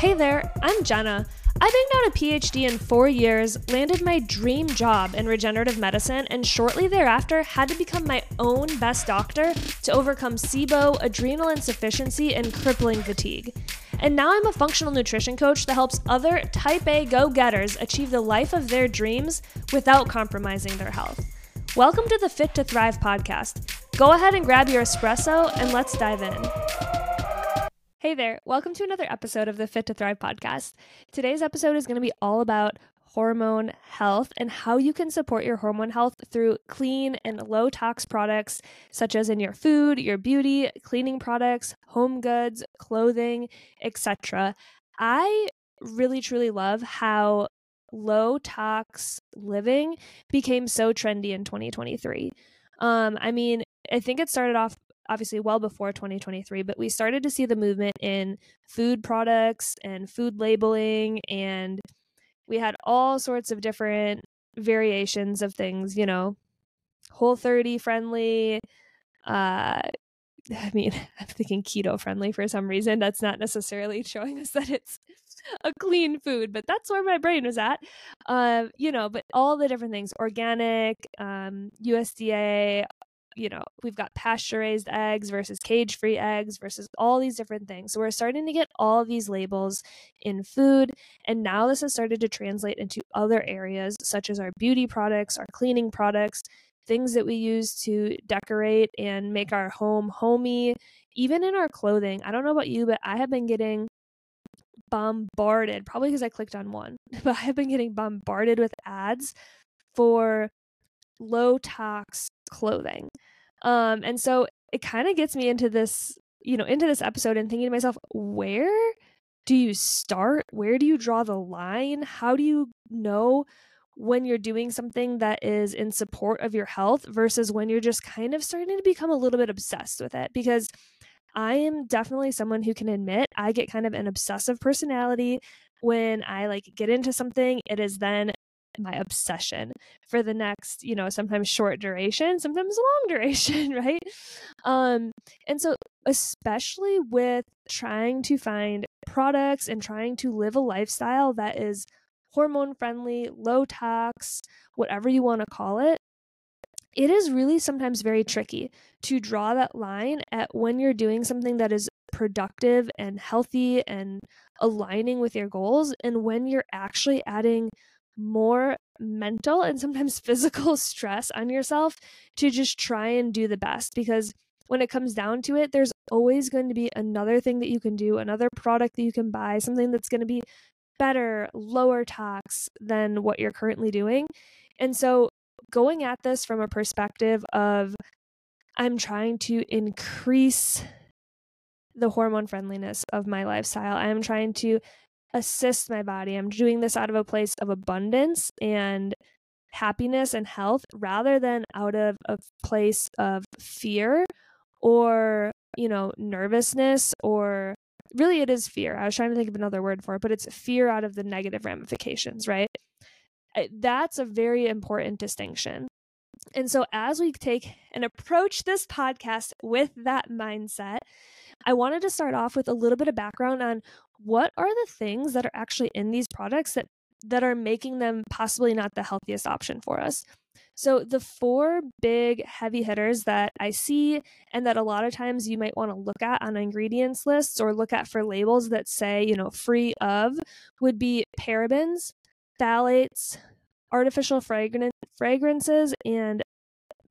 Hey there, I'm Jenna. I banged out a PhD in four years, landed my dream job in regenerative medicine, and shortly thereafter had to become my own best doctor to overcome SIBO, adrenal insufficiency, and crippling fatigue. And now I'm a functional nutrition coach that helps other type A go getters achieve the life of their dreams without compromising their health. Welcome to the Fit to Thrive podcast. Go ahead and grab your espresso and let's dive in. Hey there, welcome to another episode of the Fit to Thrive podcast. Today's episode is going to be all about hormone health and how you can support your hormone health through clean and low tox products, such as in your food, your beauty, cleaning products, home goods, clothing, etc. I really truly love how low tox living became so trendy in 2023. Um, I mean, I think it started off obviously well before 2023, but we started to see the movement in food products and food labeling, and we had all sorts of different variations of things, you know, whole 30 friendly. Uh, I mean, I'm thinking keto friendly for some reason. That's not necessarily showing us that it's a clean food, but that's where my brain was at. Uh, you know, but all the different things organic, um, USDA, you know, we've got pasture raised eggs versus cage free eggs versus all these different things. So we're starting to get all these labels in food. And now this has started to translate into other areas, such as our beauty products, our cleaning products, things that we use to decorate and make our home homey, even in our clothing. I don't know about you, but I have been getting bombarded, probably because I clicked on one, but I have been getting bombarded with ads for low tox clothing. Um, and so it kind of gets me into this, you know, into this episode and thinking to myself, where do you start? Where do you draw the line? How do you know when you're doing something that is in support of your health versus when you're just kind of starting to become a little bit obsessed with it? Because I am definitely someone who can admit I get kind of an obsessive personality when I like get into something, it is then my obsession for the next you know sometimes short duration sometimes long duration right? Um and so especially with trying to find products and trying to live a lifestyle that is hormone friendly low tox whatever you want to call it it is really sometimes very tricky to draw that line at when you're doing something that is productive and healthy and aligning with your goals and when you're actually adding more mental and sometimes physical stress on yourself to just try and do the best because when it comes down to it, there's always going to be another thing that you can do, another product that you can buy, something that's going to be better, lower tox than what you're currently doing. And so, going at this from a perspective of I'm trying to increase the hormone friendliness of my lifestyle. I'm trying to assist my body. I'm doing this out of a place of abundance and happiness and health rather than out of a place of fear or, you know, nervousness or really it is fear. I was trying to think of another word for it, but it's fear out of the negative ramifications, right? Eh, that's a very important distinction. And so, as we take and approach this podcast with that mindset, I wanted to start off with a little bit of background on what are the things that are actually in these products that that are making them possibly not the healthiest option for us. So, the four big heavy hitters that I see and that a lot of times you might want to look at on ingredients lists or look at for labels that say, you know, free of would be parabens, phthalates, artificial fragrance, fragrances, and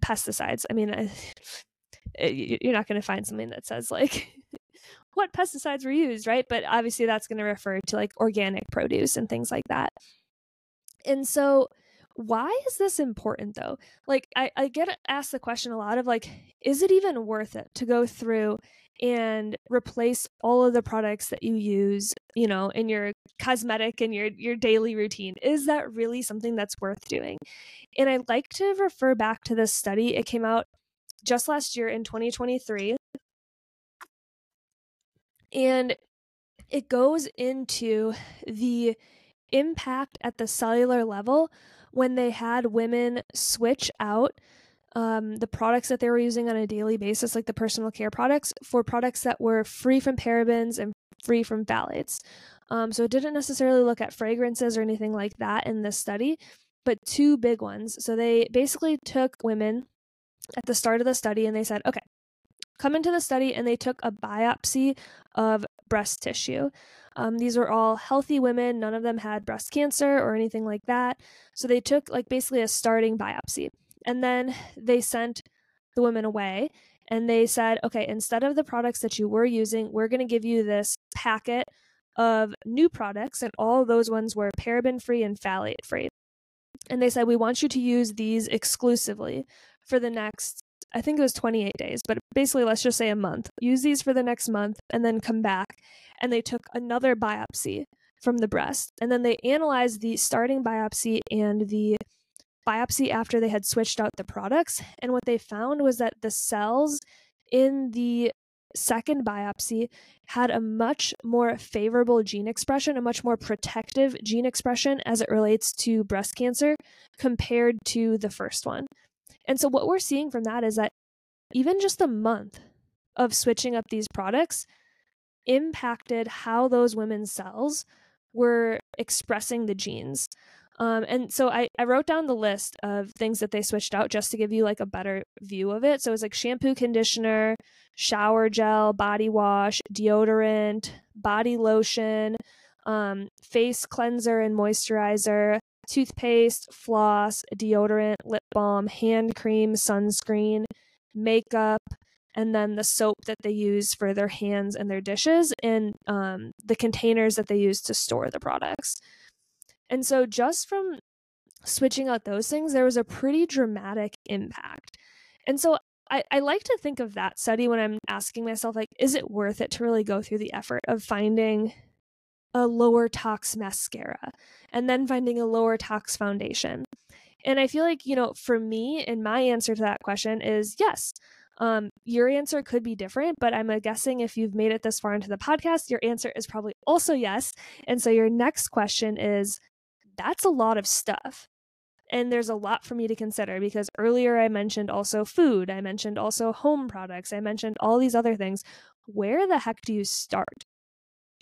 pesticides. I mean, eh, you're not going to find something that says like what pesticides were used, right? But obviously that's going to refer to like organic produce and things like that. And so why is this important though? Like I, I get asked the question a lot of like, is it even worth it to go through and replace all of the products that you use, you know, in your cosmetic and your your daily routine? Is that really something that's worth doing? And I'd like to refer back to this study. It came out just last year in 2023 and it goes into the impact at the cellular level when they had women switch out um, the products that they were using on a daily basis, like the personal care products, for products that were free from parabens and free from phthalates. Um, so it didn't necessarily look at fragrances or anything like that in this study, but two big ones. So they basically took women at the start of the study and they said, okay, come into the study and they took a biopsy of breast tissue. Um, these were all healthy women. None of them had breast cancer or anything like that. So they took like basically a starting biopsy. And then they sent the women away and they said, okay, instead of the products that you were using, we're going to give you this packet of new products. And all those ones were paraben free and phthalate free. And they said, we want you to use these exclusively for the next I think it was 28 days, but basically, let's just say a month. Use these for the next month and then come back. And they took another biopsy from the breast. And then they analyzed the starting biopsy and the biopsy after they had switched out the products. And what they found was that the cells in the second biopsy had a much more favorable gene expression, a much more protective gene expression as it relates to breast cancer compared to the first one. And so what we're seeing from that is that even just a month of switching up these products impacted how those women's cells were expressing the genes. Um, and so I, I wrote down the list of things that they switched out just to give you like a better view of it. So it was like shampoo, conditioner, shower gel, body wash, deodorant, body lotion, um, face cleanser and moisturizer, toothpaste, floss, deodorant, lip balm, hand cream, sunscreen, makeup, and then the soap that they use for their hands and their dishes, and um, the containers that they use to store the products. And so, just from switching out those things, there was a pretty dramatic impact. And so, I, I like to think of that study when I'm asking myself, like, is it worth it to really go through the effort of finding a lower tox mascara and then finding a lower tox foundation. And I feel like, you know, for me and my answer to that question is yes. Um, your answer could be different, but I'm guessing if you've made it this far into the podcast, your answer is probably also yes. And so your next question is that's a lot of stuff. And there's a lot for me to consider because earlier I mentioned also food, I mentioned also home products, I mentioned all these other things. Where the heck do you start?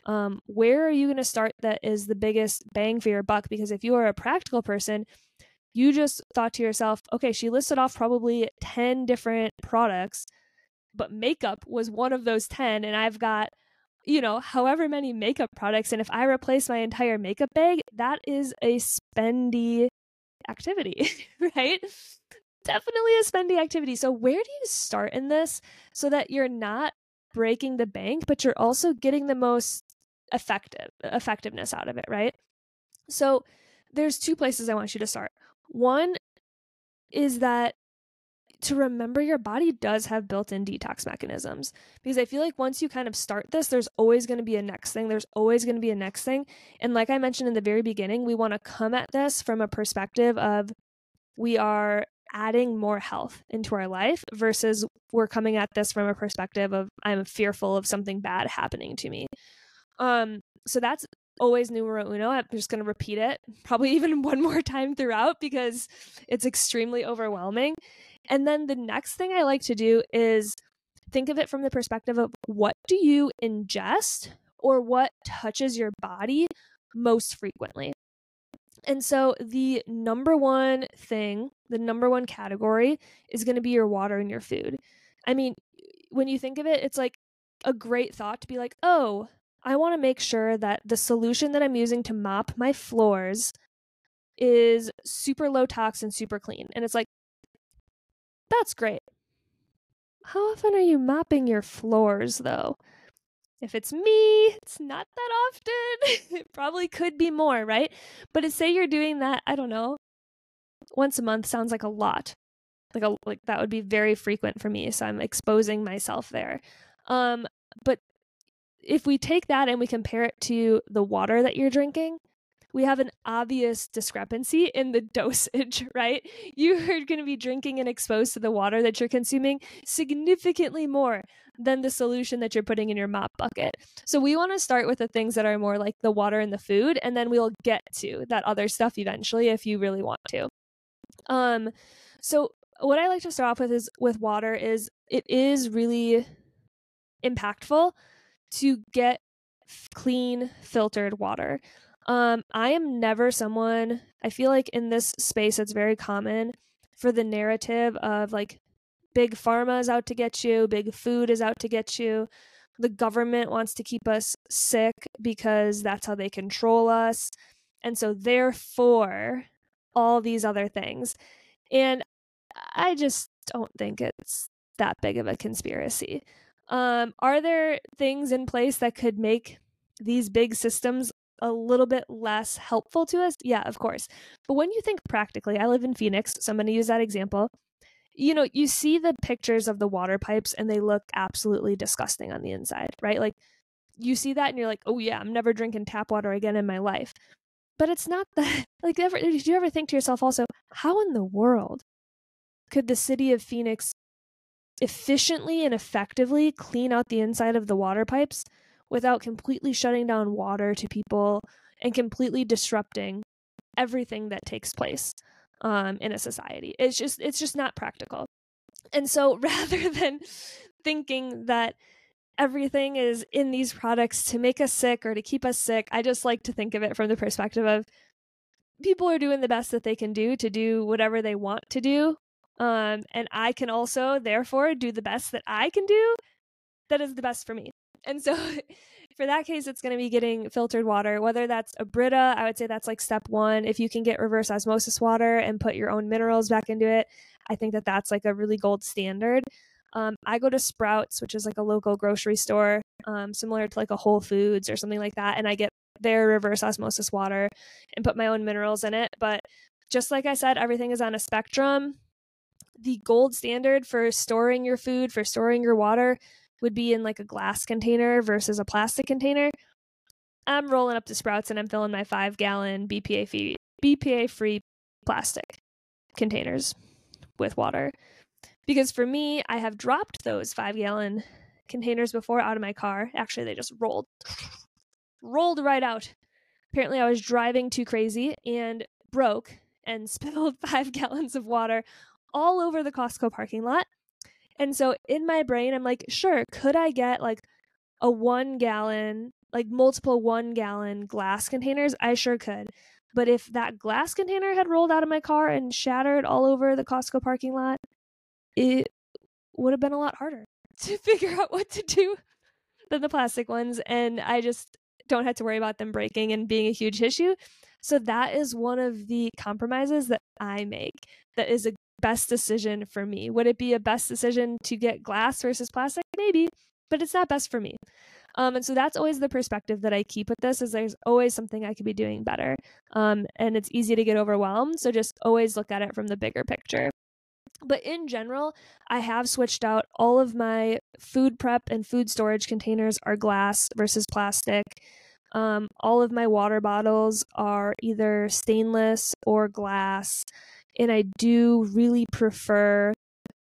Um, where are you going to start that is the biggest bang for your buck? Because if you are a practical person, you just thought to yourself, okay, she listed off probably 10 different products, but makeup was one of those 10. And I've got, you know, however many makeup products. And if I replace my entire makeup bag, that is a spendy activity, right? Definitely a spendy activity. So, where do you start in this so that you're not breaking the bank, but you're also getting the most effective effectiveness out of it, right? So there's two places I want you to start. One is that to remember your body does have built-in detox mechanisms because I feel like once you kind of start this there's always going to be a next thing there's always going to be a next thing and like I mentioned in the very beginning we want to come at this from a perspective of we are adding more health into our life versus we're coming at this from a perspective of I'm fearful of something bad happening to me. Um, so that's always numero uno. I'm just going to repeat it probably even one more time throughout because it's extremely overwhelming. And then the next thing I like to do is think of it from the perspective of what do you ingest or what touches your body most frequently. And so the number one thing, the number one category is going to be your water and your food. I mean, when you think of it, it's like a great thought to be like, oh, I want to make sure that the solution that I'm using to mop my floors is super low tox and super clean. And it's like, that's great. How often are you mopping your floors though? If it's me, it's not that often. it probably could be more, right? But say you're doing that, I don't know, once a month sounds like a lot. Like a like that would be very frequent for me, so I'm exposing myself there. Um but if we take that and we compare it to the water that you're drinking, we have an obvious discrepancy in the dosage, right? You are going to be drinking and exposed to the water that you're consuming significantly more than the solution that you're putting in your mop bucket. So we want to start with the things that are more like the water and the food, and then we'll get to that other stuff eventually if you really want to. Um, so what I like to start off with is with water is it is really impactful to get clean filtered water. Um, I am never someone, I feel like in this space, it's very common for the narrative of like big pharma is out to get you, big food is out to get you. The government wants to keep us sick because that's how they control us. And so, therefore, all these other things. And I just don't think it's that big of a conspiracy. Um, are there things in place that could make these big systems a little bit less helpful to us? Yeah, of course. But when you think practically, I live in Phoenix, so I'm going to use that example. You know, you see the pictures of the water pipes and they look absolutely disgusting on the inside, right? Like you see that and you're like, oh yeah, I'm never drinking tap water again in my life. But it's not that, like, ever, did you ever think to yourself also, how in the world could the city of Phoenix efficiently and effectively clean out the inside of the water pipes without completely shutting down water to people and completely disrupting everything that takes place um, in a society. It's just it's just not practical. And so rather than thinking that everything is in these products to make us sick or to keep us sick, I just like to think of it from the perspective of people are doing the best that they can do to do whatever they want to do. Um, and I can also, therefore, do the best that I can do that is the best for me. And so for that case, it's going to be getting filtered water, whether that's a Brita, I would say that's like step one. If you can get reverse osmosis water and put your own minerals back into it, I think that that's like a really gold standard. Um, I go to Sprouts, which is like a local grocery store, um, similar to like a Whole Foods or something like that, and I get their reverse osmosis water and put my own minerals in it. But just like I said, everything is on a spectrum. The gold standard for storing your food, for storing your water, would be in like a glass container versus a plastic container. I'm rolling up to Sprouts and I'm filling my five gallon BPA free BPA free plastic containers with water. Because for me, I have dropped those five gallon containers before out of my car. Actually, they just rolled, rolled right out. Apparently, I was driving too crazy and broke and spilled five gallons of water all over the Costco parking lot. And so in my brain, I'm like, sure, could I get like a one gallon, like multiple one gallon glass containers? I sure could. But if that glass container had rolled out of my car and shattered all over the Costco parking lot, it would have been a lot harder to figure out what to do than the plastic ones. And I just don't have to worry about them breaking and being a huge issue. So that is one of the compromises that I make that is a best decision for me. Would it be a best decision to get glass versus plastic? Maybe, but it's not best for me. Um, and so that's always the perspective that I keep with this is there's always something I could be doing better. Um, and it's easy to get overwhelmed. So just always look at it from the bigger picture. But in general, I have switched out all of my food prep and food storage containers are glass versus plastic. Um, all of my water bottles are either stainless or glass and I do really prefer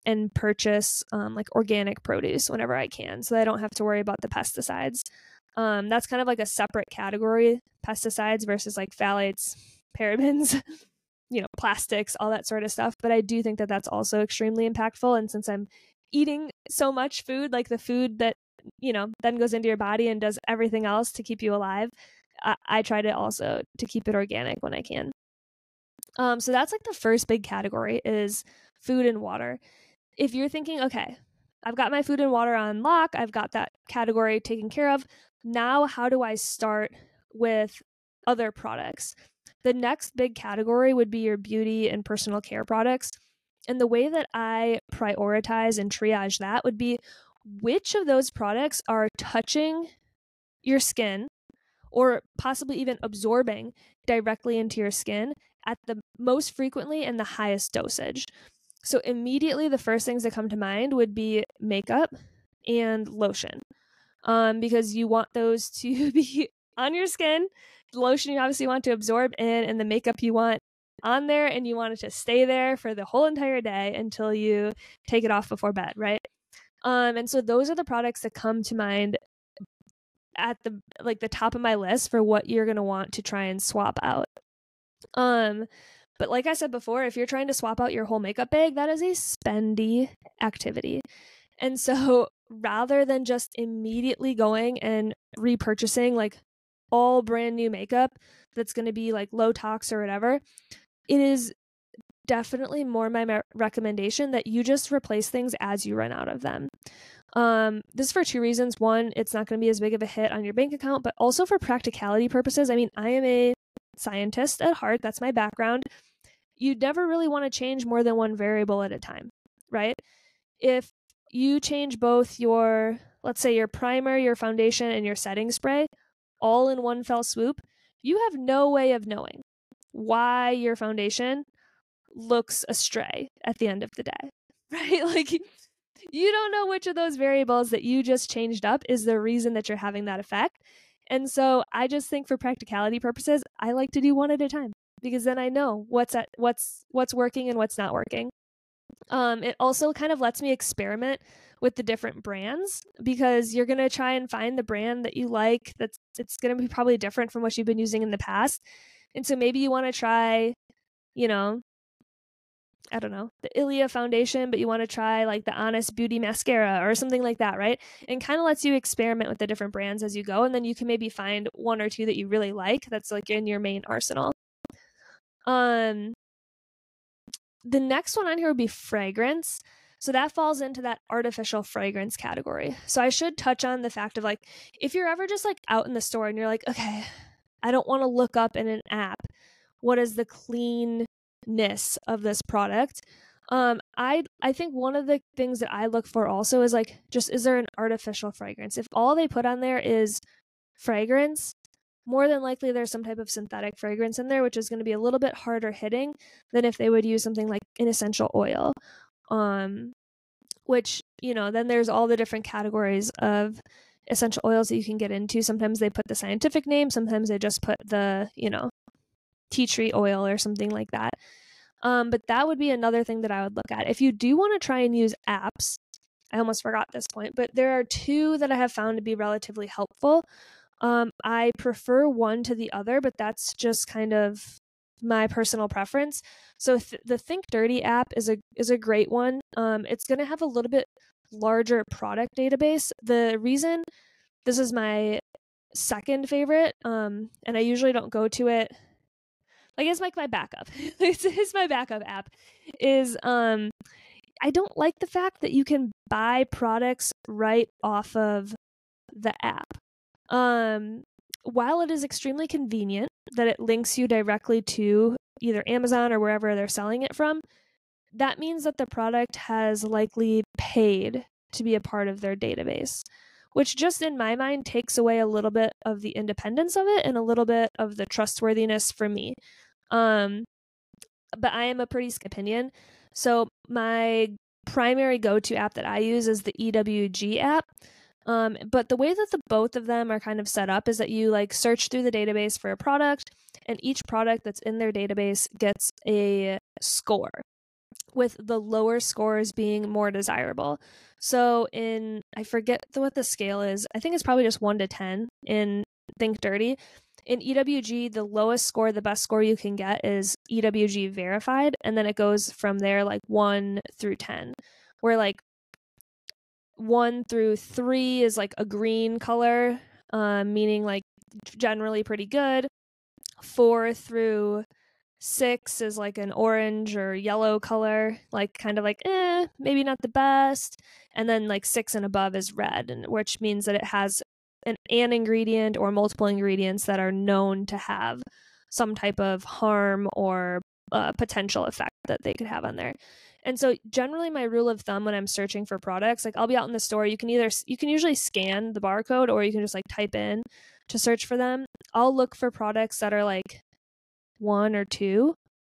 and purchase um, like organic produce whenever I can, so I don't have to worry about the pesticides. Um, that's kind of like a separate category: pesticides versus like phthalates, parabens, you know, plastics, all that sort of stuff. But I do think that that's also extremely impactful. And since I'm eating so much food, like the food that you know then goes into your body and does everything else to keep you alive, I, I try to also to keep it organic when I can. Um, so that's like the first big category is food and water. If you're thinking, okay, I've got my food and water on lock, I've got that category taken care of. Now, how do I start with other products? The next big category would be your beauty and personal care products. And the way that I prioritize and triage that would be which of those products are touching your skin or possibly even absorbing directly into your skin at the most frequently and the highest dosage. So, immediately, the first things that come to mind would be makeup and lotion, um, because you want those to be on your skin. The lotion you obviously want to absorb in, and the makeup you want on there, and you want it to stay there for the whole entire day until you take it off before bed, right? Um, and so those are the products that come to mind at the like the top of my list for what you're gonna want to try and swap out. Um, but like I said before, if you're trying to swap out your whole makeup bag, that is a spendy activity. And so rather than just immediately going and repurchasing like all brand new makeup that's going to be like low tox or whatever, it is definitely more my recommendation that you just replace things as you run out of them. Um, this is for two reasons. One, it's not going to be as big of a hit on your bank account, but also for practicality purposes. I mean, I am a scientist at heart, that's my background. You never really want to change more than one variable at a time, right? If you change both your, let's say, your primer, your foundation, and your setting spray all in one fell swoop, you have no way of knowing why your foundation looks astray at the end of the day, right? Like, you don't know which of those variables that you just changed up is the reason that you're having that effect. And so I just think for practicality purposes, I like to do one at a time because then I know what's at what's what's working and what's not working. Um, it also kind of lets me experiment with the different brands because you're gonna try and find the brand that you like that's it's gonna be probably different from what you've been using in the past. And so maybe you want to try, you know, I don't know, the Ilia foundation, but you want to try like the Honest Beauty mascara or something like that, right? And kind of lets you experiment with the different brands as you go. And then you can maybe find one or two that you really like that's like in your main arsenal. Um, the next one on here would be fragrance. So that falls into that artificial fragrance category. So I should touch on the fact of like, if you're ever just like out in the store and you're like, okay, I don't want to look up in an app what is the clean ness of this product. Um, I I think one of the things that I look for also is like just is there an artificial fragrance? If all they put on there is fragrance, more than likely there's some type of synthetic fragrance in there, which is going to be a little bit harder hitting than if they would use something like an essential oil. Um, which you know, then there's all the different categories of essential oils that you can get into. Sometimes they put the scientific name, sometimes they just put the you know tea tree oil or something like that. Um, but that would be another thing that I would look at. If you do want to try and use apps, I almost forgot this point, but there are two that I have found to be relatively helpful. Um, I prefer one to the other, but that's just kind of my personal preference. So th- the Think Dirty app is a is a great one. Um, it's going to have a little bit larger product database. The reason this is my second favorite, um, and I usually don't go to it like it's like my backup. it's, it's my backup app. Is um, I don't like the fact that you can buy products right off of the app. Um, while it is extremely convenient that it links you directly to either Amazon or wherever they're selling it from, that means that the product has likely paid to be a part of their database, which just in my mind takes away a little bit of the independence of it and a little bit of the trustworthiness for me. Um, but I am a pretty opinion. So my primary go-to app that I use is the EWG app. Um, but the way that the both of them are kind of set up is that you like search through the database for a product, and each product that's in their database gets a score, with the lower scores being more desirable. So in I forget what the scale is. I think it's probably just one to ten in Think Dirty in EWG, the lowest score, the best score you can get is EWG verified, and then it goes from there like one through 10, where like one through three is like a green color, um, meaning like generally pretty good. Four through six is like an orange or yellow color, like kind of like eh, maybe not the best. And then like six and above is red, and which means that it has an, an ingredient or multiple ingredients that are known to have some type of harm or uh, potential effect that they could have on there. And so generally my rule of thumb when I'm searching for products, like I'll be out in the store, you can either you can usually scan the barcode or you can just like type in to search for them. I'll look for products that are like 1 or 2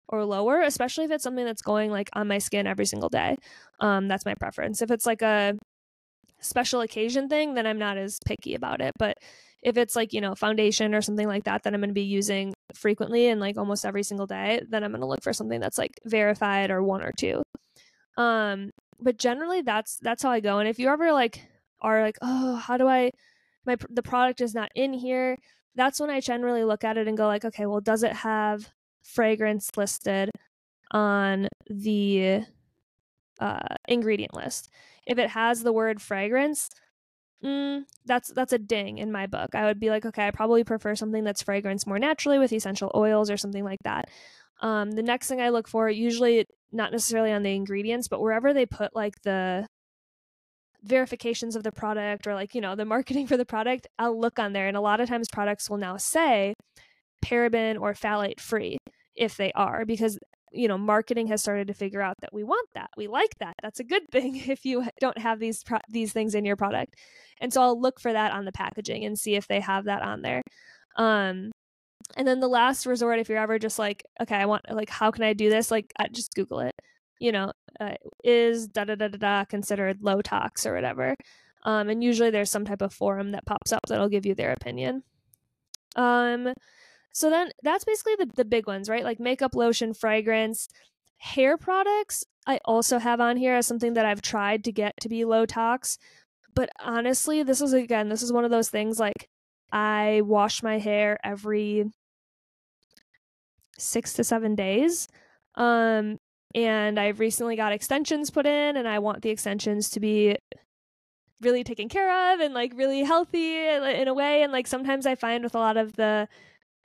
or lower, especially if it's something that's going like on my skin every single day. Um that's my preference. If it's like a special occasion thing, then I'm not as picky about it. But if it's like, you know, foundation or something like that that I'm going to be using frequently and like almost every single day, then I'm going to look for something that's like verified or one or two. Um, but generally that's that's how I go. And if you ever like are like, "Oh, how do I my the product is not in here?" That's when I generally look at it and go like, "Okay, well, does it have fragrance listed on the uh, ingredient list. If it has the word fragrance, mm, that's that's a ding in my book. I would be like, okay, I probably prefer something that's fragrance more naturally with essential oils or something like that. Um, the next thing I look for, usually not necessarily on the ingredients, but wherever they put like the verifications of the product or like you know the marketing for the product, I'll look on there, and a lot of times products will now say paraben or phthalate free if they are because you know marketing has started to figure out that we want that we like that that's a good thing if you don't have these pro- these things in your product. And so i'll look for that on the packaging and see if they have that on there. Um and then the last resort if you're ever just like okay i want like how can i do this? like I just google it you know uh, is da da da da da considered low tox or whatever? Um and usually there's some type of forum that pops up that'll give you their opinion. Um so then that's basically the, the big ones, right? Like makeup, lotion, fragrance, hair products. I also have on here as something that I've tried to get to be low tox. But honestly, this is again, this is one of those things like I wash my hair every six to seven days. Um, and I've recently got extensions put in, and I want the extensions to be really taken care of and like really healthy in a way. And like sometimes I find with a lot of the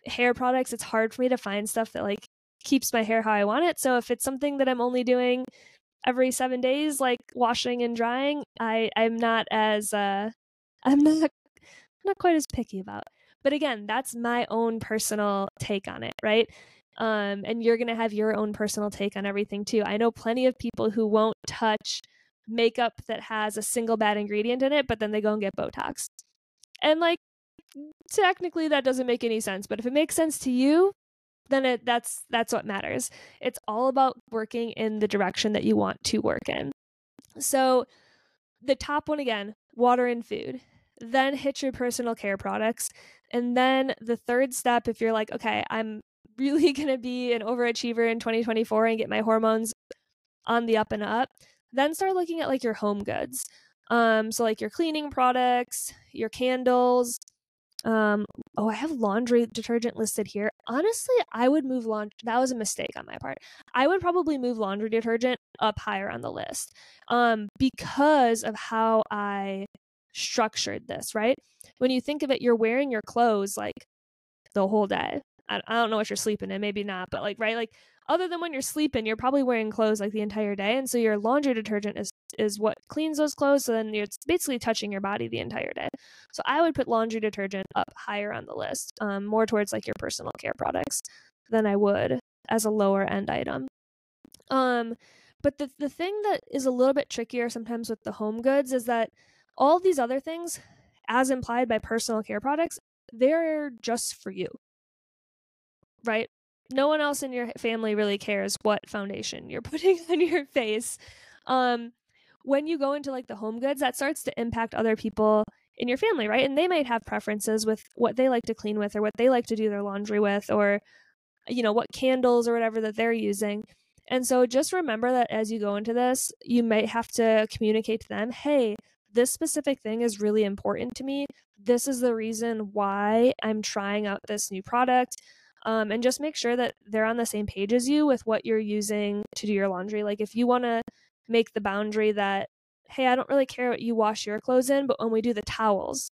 hair products, it's hard for me to find stuff that like keeps my hair how I want it. So if it's something that I'm only doing every seven days, like washing and drying, I I'm not as uh I'm not not quite as picky about. But again, that's my own personal take on it, right? Um, and you're gonna have your own personal take on everything too. I know plenty of people who won't touch makeup that has a single bad ingredient in it, but then they go and get Botox. And like technically that doesn't make any sense, but if it makes sense to you, then it that's that's what matters. It's all about working in the direction that you want to work in. So the top one again, water and food. Then hit your personal care products. And then the third step if you're like, okay, I'm really going to be an overachiever in 2024 and get my hormones on the up and up, then start looking at like your home goods. Um so like your cleaning products, your candles, um, oh, I have laundry detergent listed here. Honestly, I would move laundry. That was a mistake on my part. I would probably move laundry detergent up higher on the list um, because of how I structured this, right? When you think of it, you're wearing your clothes like the whole day. I, I don't know what you're sleeping in, maybe not, but like, right? Like, other than when you're sleeping, you're probably wearing clothes like the entire day. And so your laundry detergent is is what cleans those clothes. So then it's basically touching your body the entire day. So I would put laundry detergent up higher on the list, um, more towards like your personal care products than I would as a lower end item. Um, but the the thing that is a little bit trickier sometimes with the home goods is that all these other things, as implied by personal care products, they're just for you. Right? no one else in your family really cares what foundation you're putting on your face. Um, when you go into like the home goods, that starts to impact other people in your family, right? And they might have preferences with what they like to clean with or what they like to do their laundry with or you know, what candles or whatever that they're using. And so just remember that as you go into this, you might have to communicate to them, "Hey, this specific thing is really important to me. This is the reason why I'm trying out this new product um, and just make sure that they're on the same page as you with what you're using to do your laundry. Like if you want to make the boundary that, hey, I don't really care what you wash your clothes in, but when we do the towels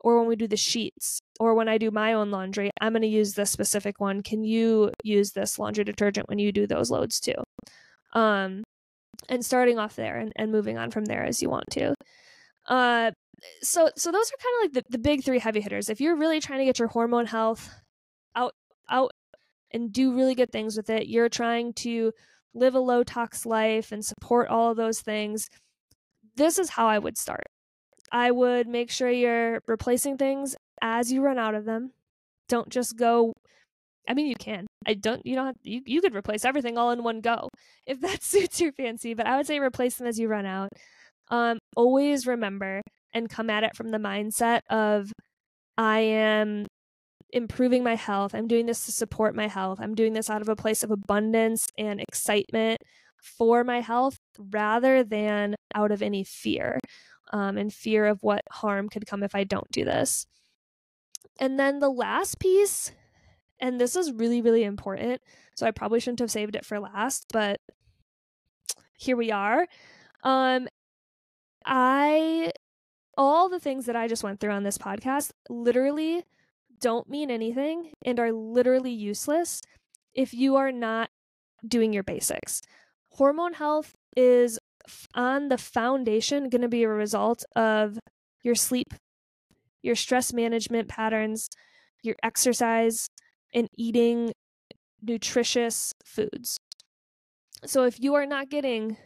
or when we do the sheets or when I do my own laundry, I'm going to use this specific one. Can you use this laundry detergent when you do those loads too? Um, and starting off there and, and moving on from there as you want to. Uh, so so those are kind of like the, the big three heavy hitters. If you're really trying to get your hormone health out out and do really good things with it. You're trying to live a low tox life and support all of those things. This is how I would start. I would make sure you're replacing things as you run out of them. Don't just go I mean you can. I don't you don't have, you you could replace everything all in one go if that suits your fancy, but I would say replace them as you run out. Um always remember and come at it from the mindset of I am improving my health. I'm doing this to support my health. I'm doing this out of a place of abundance and excitement for my health rather than out of any fear um, and fear of what harm could come if I don't do this. And then the last piece, and this is really, really important. So I probably shouldn't have saved it for last, but here we are. Um, I, all the things that I just went through on this podcast literally don't mean anything and are literally useless if you are not doing your basics. Hormone health is on the foundation going to be a result of your sleep, your stress management patterns, your exercise, and eating nutritious foods. So if you are not getting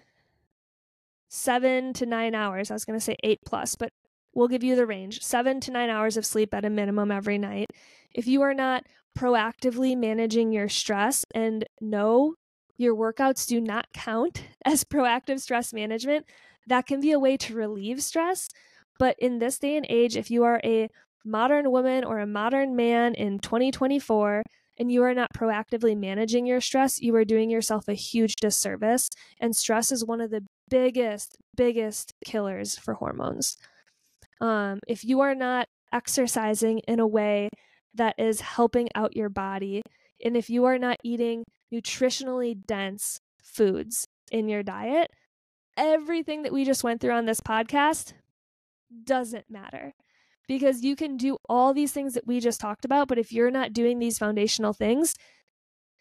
seven to nine hours, I was going to say eight plus, but we'll give you the range seven to nine hours of sleep at a minimum every night. If you are not proactively managing your stress and no, your workouts do not count as proactive stress management, that can be a way to relieve stress. But in this day and age, if you are a modern woman or a modern man in 2024 and you are not proactively managing your stress, you are doing yourself a huge disservice. And stress is one of the biggest, biggest killers for hormones. Um, if you are not exercising in a way that is helping out your body, and if you are not eating nutritionally dense foods in your diet, everything that we just went through on this podcast doesn't matter because you can do all these things that we just talked about, but if you're not doing these foundational things,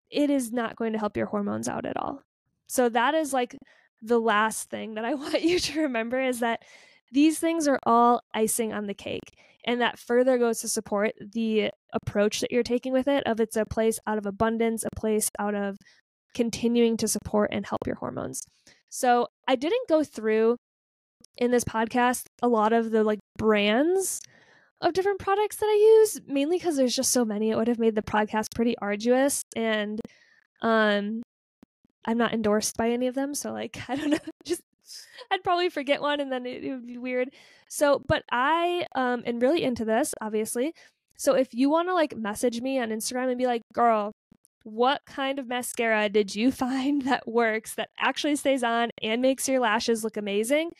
it is not going to help your hormones out at all. So that is like the last thing that I want you to remember is that these things are all icing on the cake. And that further goes to support the approach that you're taking with it of it's a place out of abundance, a place out of continuing to support and help your hormones. So I didn't go through in this podcast a lot of the like brands of different products that I use, mainly because there's just so many. It would have made the podcast pretty arduous and um I'm not endorsed by any of them, so like I don't know, just I'd probably forget one and then it, it would be weird. So, but I um am really into this, obviously. So if you want to like message me on Instagram and be like, "Girl, what kind of mascara did you find that works that actually stays on and makes your lashes look amazing?"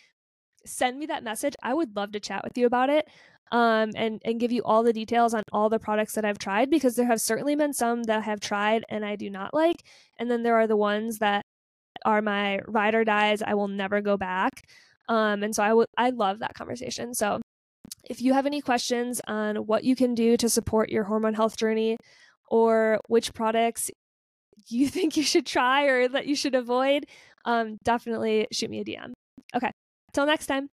Send me that message. I would love to chat with you about it. Um, and and give you all the details on all the products that I've tried because there have certainly been some that I have tried and I do not like, and then there are the ones that are my ride or dies. I will never go back. Um, and so I love that conversation. So if you have any questions on what you can do to support your hormone health journey or which products you think you should try or that you should avoid, um, definitely shoot me a DM. Okay. Till next time.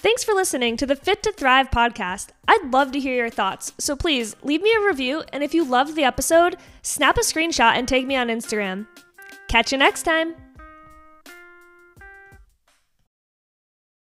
Thanks for listening to the Fit to Thrive podcast. I'd love to hear your thoughts, so please leave me a review. And if you loved the episode, snap a screenshot and tag me on Instagram. Catch you next time.